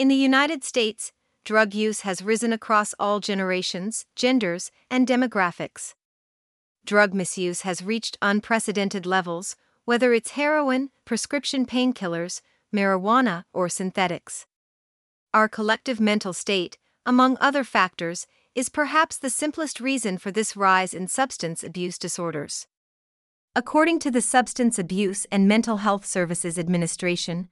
In the United States, drug use has risen across all generations, genders, and demographics. Drug misuse has reached unprecedented levels, whether it's heroin, prescription painkillers, marijuana, or synthetics. Our collective mental state, among other factors, is perhaps the simplest reason for this rise in substance abuse disorders. According to the Substance Abuse and Mental Health Services Administration,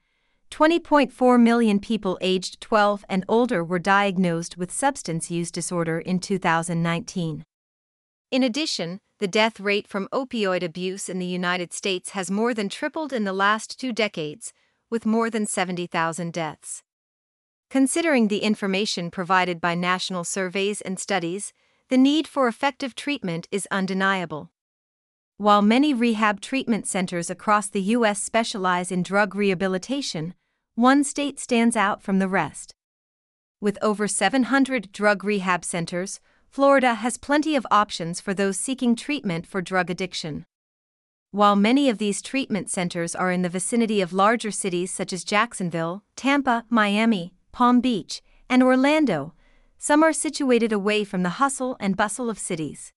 20.4 million people aged 12 and older were diagnosed with substance use disorder in 2019. In addition, the death rate from opioid abuse in the United States has more than tripled in the last two decades, with more than 70,000 deaths. Considering the information provided by national surveys and studies, the need for effective treatment is undeniable. While many rehab treatment centers across the U.S. specialize in drug rehabilitation, one state stands out from the rest. With over 700 drug rehab centers, Florida has plenty of options for those seeking treatment for drug addiction. While many of these treatment centers are in the vicinity of larger cities such as Jacksonville, Tampa, Miami, Palm Beach, and Orlando, some are situated away from the hustle and bustle of cities.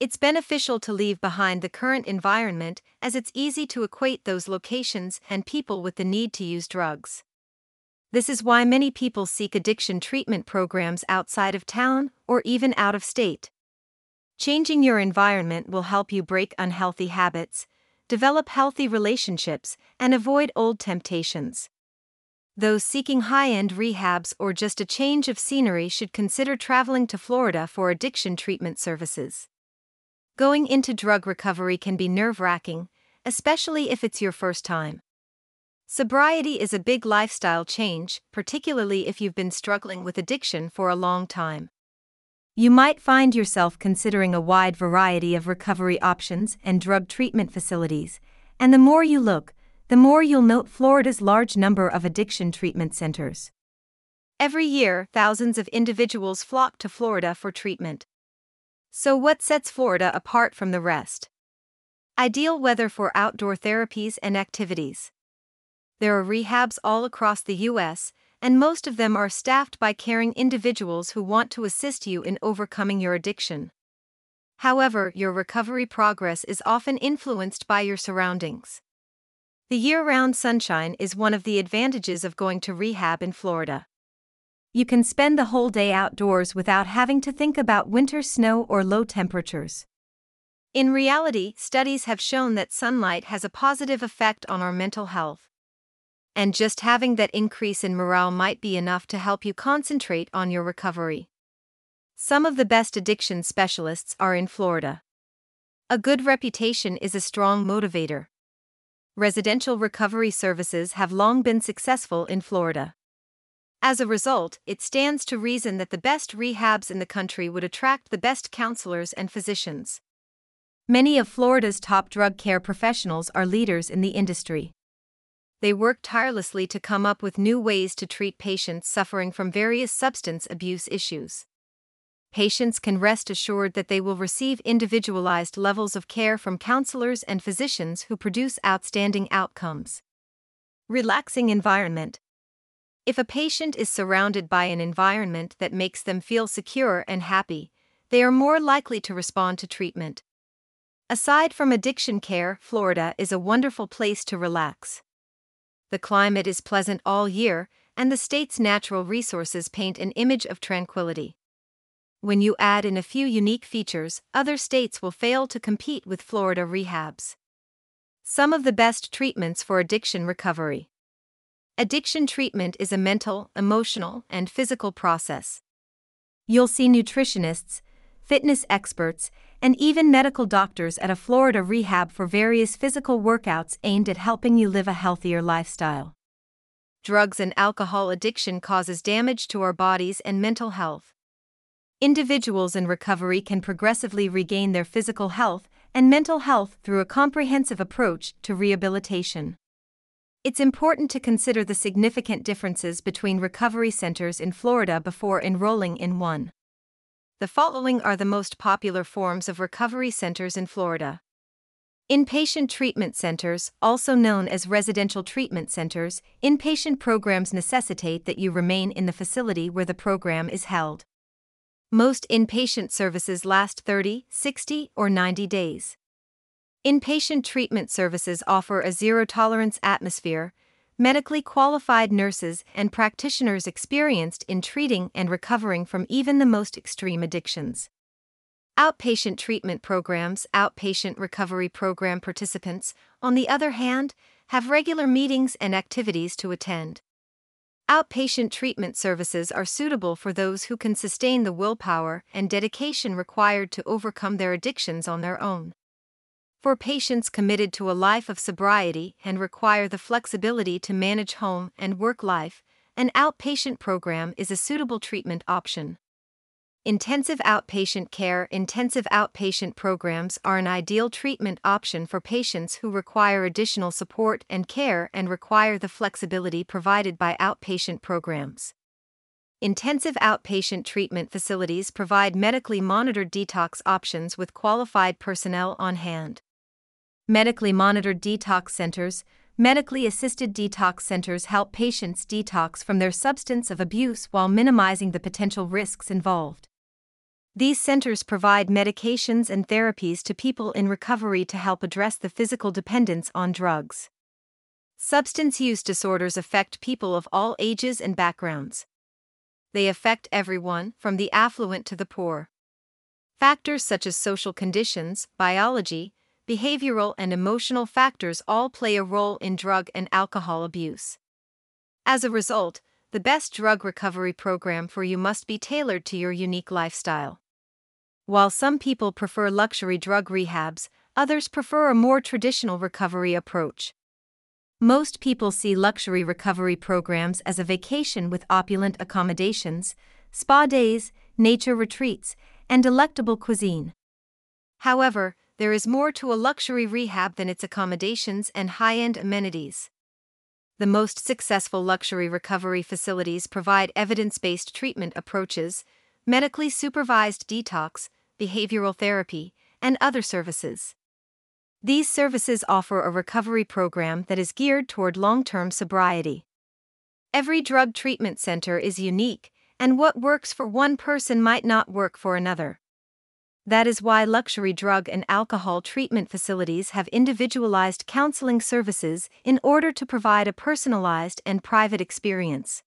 It's beneficial to leave behind the current environment as it's easy to equate those locations and people with the need to use drugs. This is why many people seek addiction treatment programs outside of town or even out of state. Changing your environment will help you break unhealthy habits, develop healthy relationships, and avoid old temptations. Those seeking high end rehabs or just a change of scenery should consider traveling to Florida for addiction treatment services. Going into drug recovery can be nerve wracking, especially if it's your first time. Sobriety is a big lifestyle change, particularly if you've been struggling with addiction for a long time. You might find yourself considering a wide variety of recovery options and drug treatment facilities, and the more you look, the more you'll note Florida's large number of addiction treatment centers. Every year, thousands of individuals flock to Florida for treatment. So, what sets Florida apart from the rest? Ideal weather for outdoor therapies and activities. There are rehabs all across the U.S., and most of them are staffed by caring individuals who want to assist you in overcoming your addiction. However, your recovery progress is often influenced by your surroundings. The year round sunshine is one of the advantages of going to rehab in Florida. You can spend the whole day outdoors without having to think about winter snow or low temperatures. In reality, studies have shown that sunlight has a positive effect on our mental health. And just having that increase in morale might be enough to help you concentrate on your recovery. Some of the best addiction specialists are in Florida. A good reputation is a strong motivator. Residential recovery services have long been successful in Florida. As a result, it stands to reason that the best rehabs in the country would attract the best counselors and physicians. Many of Florida's top drug care professionals are leaders in the industry. They work tirelessly to come up with new ways to treat patients suffering from various substance abuse issues. Patients can rest assured that they will receive individualized levels of care from counselors and physicians who produce outstanding outcomes. Relaxing environment. If a patient is surrounded by an environment that makes them feel secure and happy, they are more likely to respond to treatment. Aside from addiction care, Florida is a wonderful place to relax. The climate is pleasant all year, and the state's natural resources paint an image of tranquility. When you add in a few unique features, other states will fail to compete with Florida rehabs. Some of the best treatments for addiction recovery. Addiction treatment is a mental, emotional, and physical process. You'll see nutritionists, fitness experts, and even medical doctors at a Florida rehab for various physical workouts aimed at helping you live a healthier lifestyle. Drugs and alcohol addiction causes damage to our bodies and mental health. Individuals in recovery can progressively regain their physical health and mental health through a comprehensive approach to rehabilitation. It's important to consider the significant differences between recovery centers in Florida before enrolling in one. The following are the most popular forms of recovery centers in Florida Inpatient treatment centers, also known as residential treatment centers, inpatient programs necessitate that you remain in the facility where the program is held. Most inpatient services last 30, 60, or 90 days. Inpatient treatment services offer a zero tolerance atmosphere, medically qualified nurses and practitioners experienced in treating and recovering from even the most extreme addictions. Outpatient treatment programs, outpatient recovery program participants, on the other hand, have regular meetings and activities to attend. Outpatient treatment services are suitable for those who can sustain the willpower and dedication required to overcome their addictions on their own. For patients committed to a life of sobriety and require the flexibility to manage home and work life, an outpatient program is a suitable treatment option. Intensive outpatient care Intensive outpatient programs are an ideal treatment option for patients who require additional support and care and require the flexibility provided by outpatient programs. Intensive outpatient treatment facilities provide medically monitored detox options with qualified personnel on hand. Medically monitored detox centers, medically assisted detox centers help patients detox from their substance of abuse while minimizing the potential risks involved. These centers provide medications and therapies to people in recovery to help address the physical dependence on drugs. Substance use disorders affect people of all ages and backgrounds. They affect everyone, from the affluent to the poor. Factors such as social conditions, biology, behavioral, and emotional factors all play a role in drug and alcohol abuse. As a result, the best drug recovery program for you must be tailored to your unique lifestyle. While some people prefer luxury drug rehabs, others prefer a more traditional recovery approach. Most people see luxury recovery programs as a vacation with opulent accommodations, spa days, nature retreats, and delectable cuisine. However, there is more to a luxury rehab than its accommodations and high end amenities. The most successful luxury recovery facilities provide evidence based treatment approaches, medically supervised detox, behavioral therapy, and other services. These services offer a recovery program that is geared toward long term sobriety. Every drug treatment center is unique, and what works for one person might not work for another. That is why luxury drug and alcohol treatment facilities have individualized counseling services in order to provide a personalized and private experience.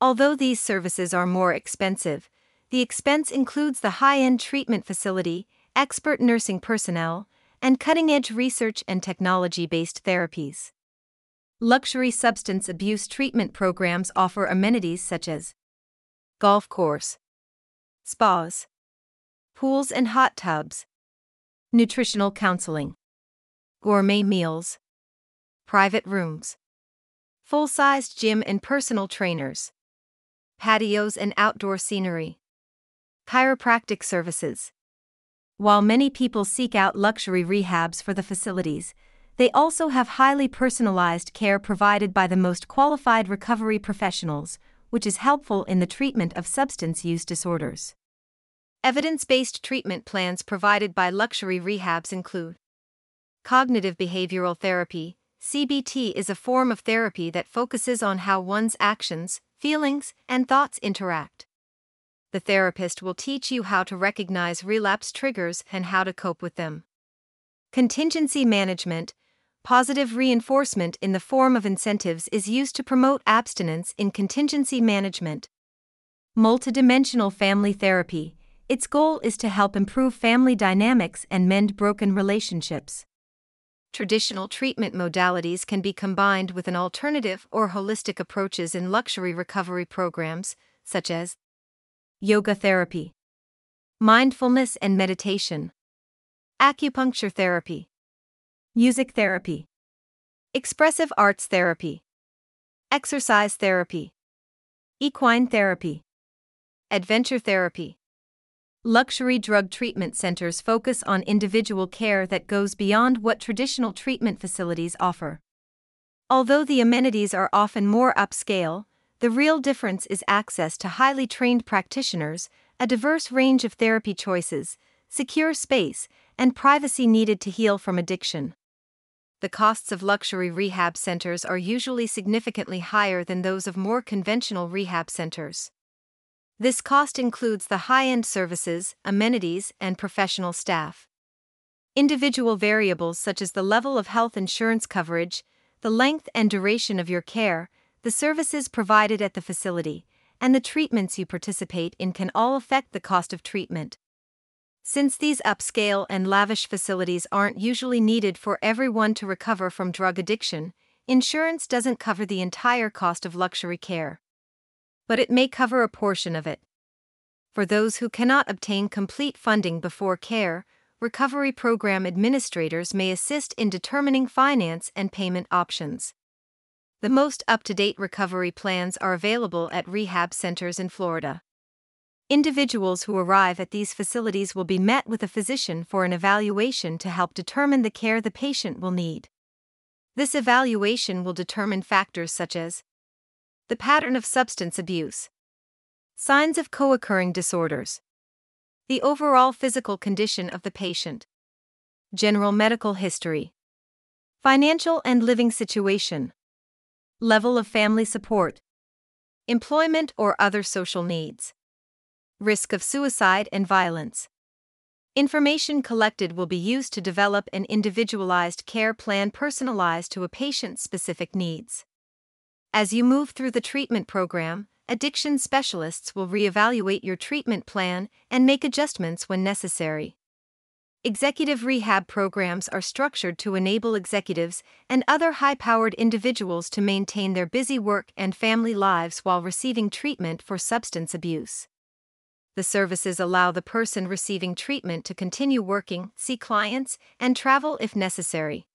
Although these services are more expensive, the expense includes the high end treatment facility, expert nursing personnel, and cutting edge research and technology based therapies. Luxury substance abuse treatment programs offer amenities such as golf course, spas, pools and hot tubs, nutritional counseling, gourmet meals, private rooms, full sized gym and personal trainers, patios and outdoor scenery. Chiropractic services. While many people seek out luxury rehabs for the facilities, they also have highly personalized care provided by the most qualified recovery professionals, which is helpful in the treatment of substance use disorders. Evidence based treatment plans provided by luxury rehabs include Cognitive behavioral therapy CBT is a form of therapy that focuses on how one's actions, feelings, and thoughts interact the therapist will teach you how to recognize relapse triggers and how to cope with them. Contingency management, positive reinforcement in the form of incentives, is used to promote abstinence in contingency management. Multidimensional family therapy, its goal is to help improve family dynamics and mend broken relationships. Traditional treatment modalities can be combined with an alternative or holistic approaches in luxury recovery programs, such as yoga therapy, mindfulness and meditation, acupuncture therapy, music therapy, expressive arts therapy, exercise therapy, equine therapy, adventure therapy. Luxury drug treatment centers focus on individual care that goes beyond what traditional treatment facilities offer. Although the amenities are often more upscale, the real difference is access to highly trained practitioners, a diverse range of therapy choices, secure space, and privacy needed to heal from addiction. The costs of luxury rehab centers are usually significantly higher than those of more conventional rehab centers. This cost includes the high end services, amenities, and professional staff. Individual variables such as the level of health insurance coverage, the length and duration of your care, the services provided at the facility, and the treatments you participate in can all affect the cost of treatment. Since these upscale and lavish facilities aren't usually needed for everyone to recover from drug addiction, insurance doesn't cover the entire cost of luxury care. But it may cover a portion of it. For those who cannot obtain complete funding before care, recovery program administrators may assist in determining finance and payment options. The most up to date recovery plans are available at rehab centers in Florida. Individuals who arrive at these facilities will be met with a physician for an evaluation to help determine the care the patient will need. This evaluation will determine factors such as the pattern of substance abuse, signs of co occurring disorders, the overall physical condition of the patient, general medical history, financial and living situation, level of family support, employment or other social needs, risk of suicide and violence. Information collected will be used to develop an individualized care plan personalized to a patient's specific needs. As you move through the treatment program, addiction specialists will reevaluate your treatment plan and make adjustments when necessary. Executive rehab programs are structured to enable executives and other high powered individuals to maintain their busy work and family lives while receiving treatment for substance abuse. The services allow the person receiving treatment to continue working, see clients, and travel if necessary.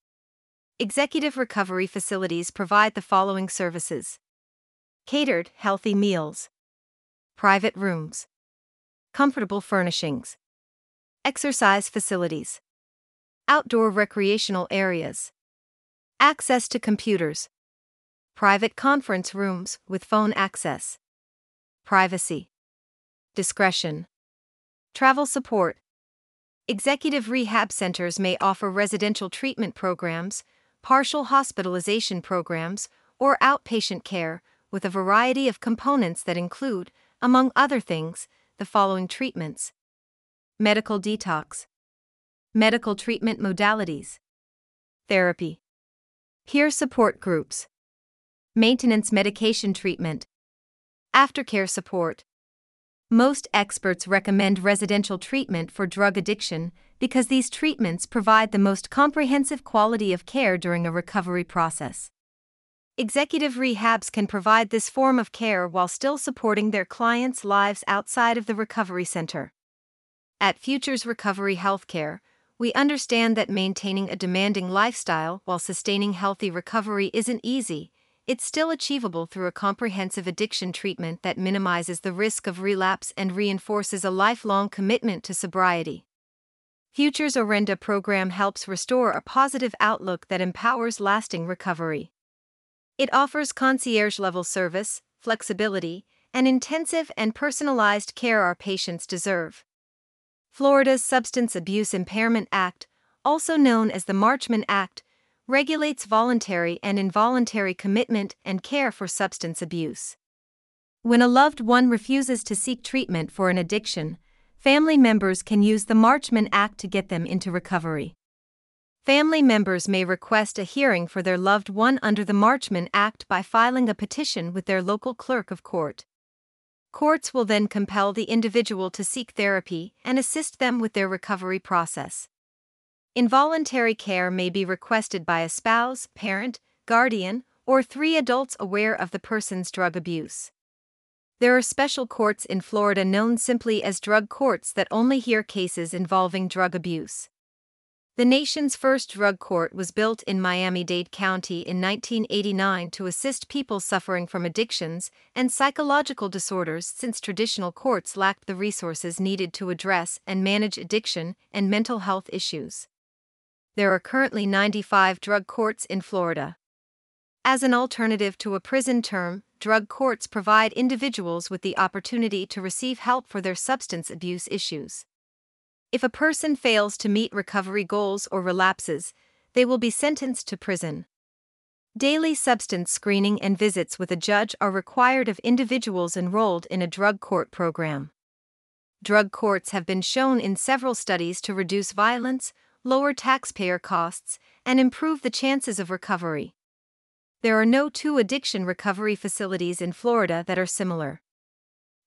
Executive recovery facilities provide the following services. Catered, healthy meals, private rooms, comfortable furnishings, exercise facilities, outdoor recreational areas, access to computers, private conference rooms with phone access, privacy, discretion, travel support. Executive rehab centers may offer residential treatment programs, partial hospitalization programs, or outpatient care with a variety of components that include, among other things, the following treatments. Medical detox, medical treatment modalities, therapy, peer support groups, maintenance medication treatment, aftercare support. Most experts recommend residential treatment for drug addiction because these treatments provide the most comprehensive quality of care during a recovery process. Executive rehabs can provide this form of care while still supporting their clients' lives outside of the recovery center. At Futures Recovery Healthcare, we understand that maintaining a demanding lifestyle while sustaining healthy recovery isn't easy. It's still achievable through a comprehensive addiction treatment that minimizes the risk of relapse and reinforces a lifelong commitment to sobriety. Futures Orenda program helps restore a positive outlook that empowers lasting recovery. It offers concierge level service, flexibility, and intensive and personalized care our patients deserve. Florida's Substance Abuse Impairment Act, also known as the Marchman Act, regulates voluntary and involuntary commitment and care for substance abuse. When a loved one refuses to seek treatment for an addiction, family members can use the Marchman Act to get them into recovery. Family members may request a hearing for their loved one under the Marchman Act by filing a petition with their local clerk of court. Courts will then compel the individual to seek therapy and assist them with their recovery process. Involuntary care may be requested by a spouse, parent, guardian, or three adults aware of the person's drug abuse. There are special courts in Florida known simply as drug courts that only hear cases involving drug abuse. The nation's first drug court was built in Miami Dade County in 1989 to assist people suffering from addictions and psychological disorders since traditional courts lacked the resources needed to address and manage addiction and mental health issues. There are currently 95 drug courts in Florida. As an alternative to a prison term, drug courts provide individuals with the opportunity to receive help for their substance abuse issues. If a person fails to meet recovery goals or relapses, they will be sentenced to prison. Daily substance screening and visits with a judge are required of individuals enrolled in a drug court program. Drug courts have been shown in several studies to reduce violence, lower taxpayer costs, and improve the chances of recovery. There are no two addiction recovery facilities in Florida that are similar.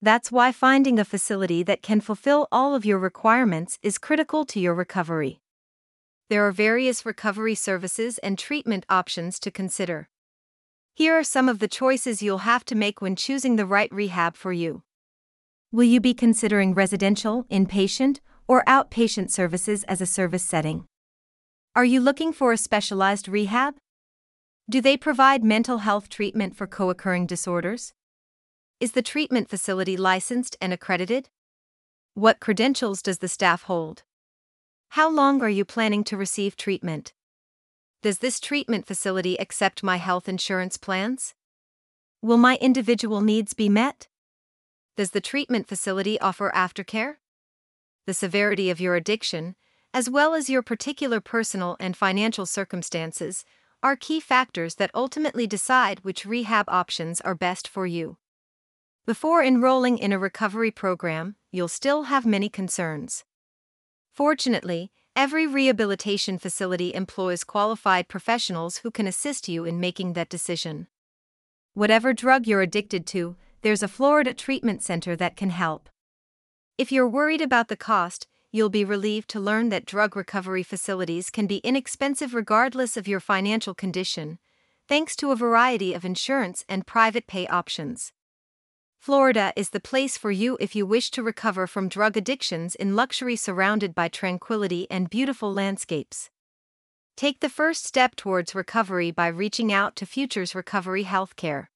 That's why finding a facility that can fulfill all of your requirements is critical to your recovery. There are various recovery services and treatment options to consider. Here are some of the choices you'll have to make when choosing the right rehab for you. Will you be considering residential, inpatient, or outpatient services as a service setting? Are you looking for a specialized rehab? Do they provide mental health treatment for co occurring disorders? Is the treatment facility licensed and accredited? What credentials does the staff hold? How long are you planning to receive treatment? Does this treatment facility accept my health insurance plans? Will my individual needs be met? Does the treatment facility offer aftercare? The severity of your addiction, as well as your particular personal and financial circumstances, are key factors that ultimately decide which rehab options are best for you. Before enrolling in a recovery program, you'll still have many concerns. Fortunately, every rehabilitation facility employs qualified professionals who can assist you in making that decision. Whatever drug you're addicted to, there's a Florida treatment center that can help. If you're worried about the cost, you'll be relieved to learn that drug recovery facilities can be inexpensive regardless of your financial condition, thanks to a variety of insurance and private pay options. Florida is the place for you if you wish to recover from drug addictions in luxury surrounded by tranquility and beautiful landscapes. Take the first step towards recovery by reaching out to Futures Recovery Healthcare.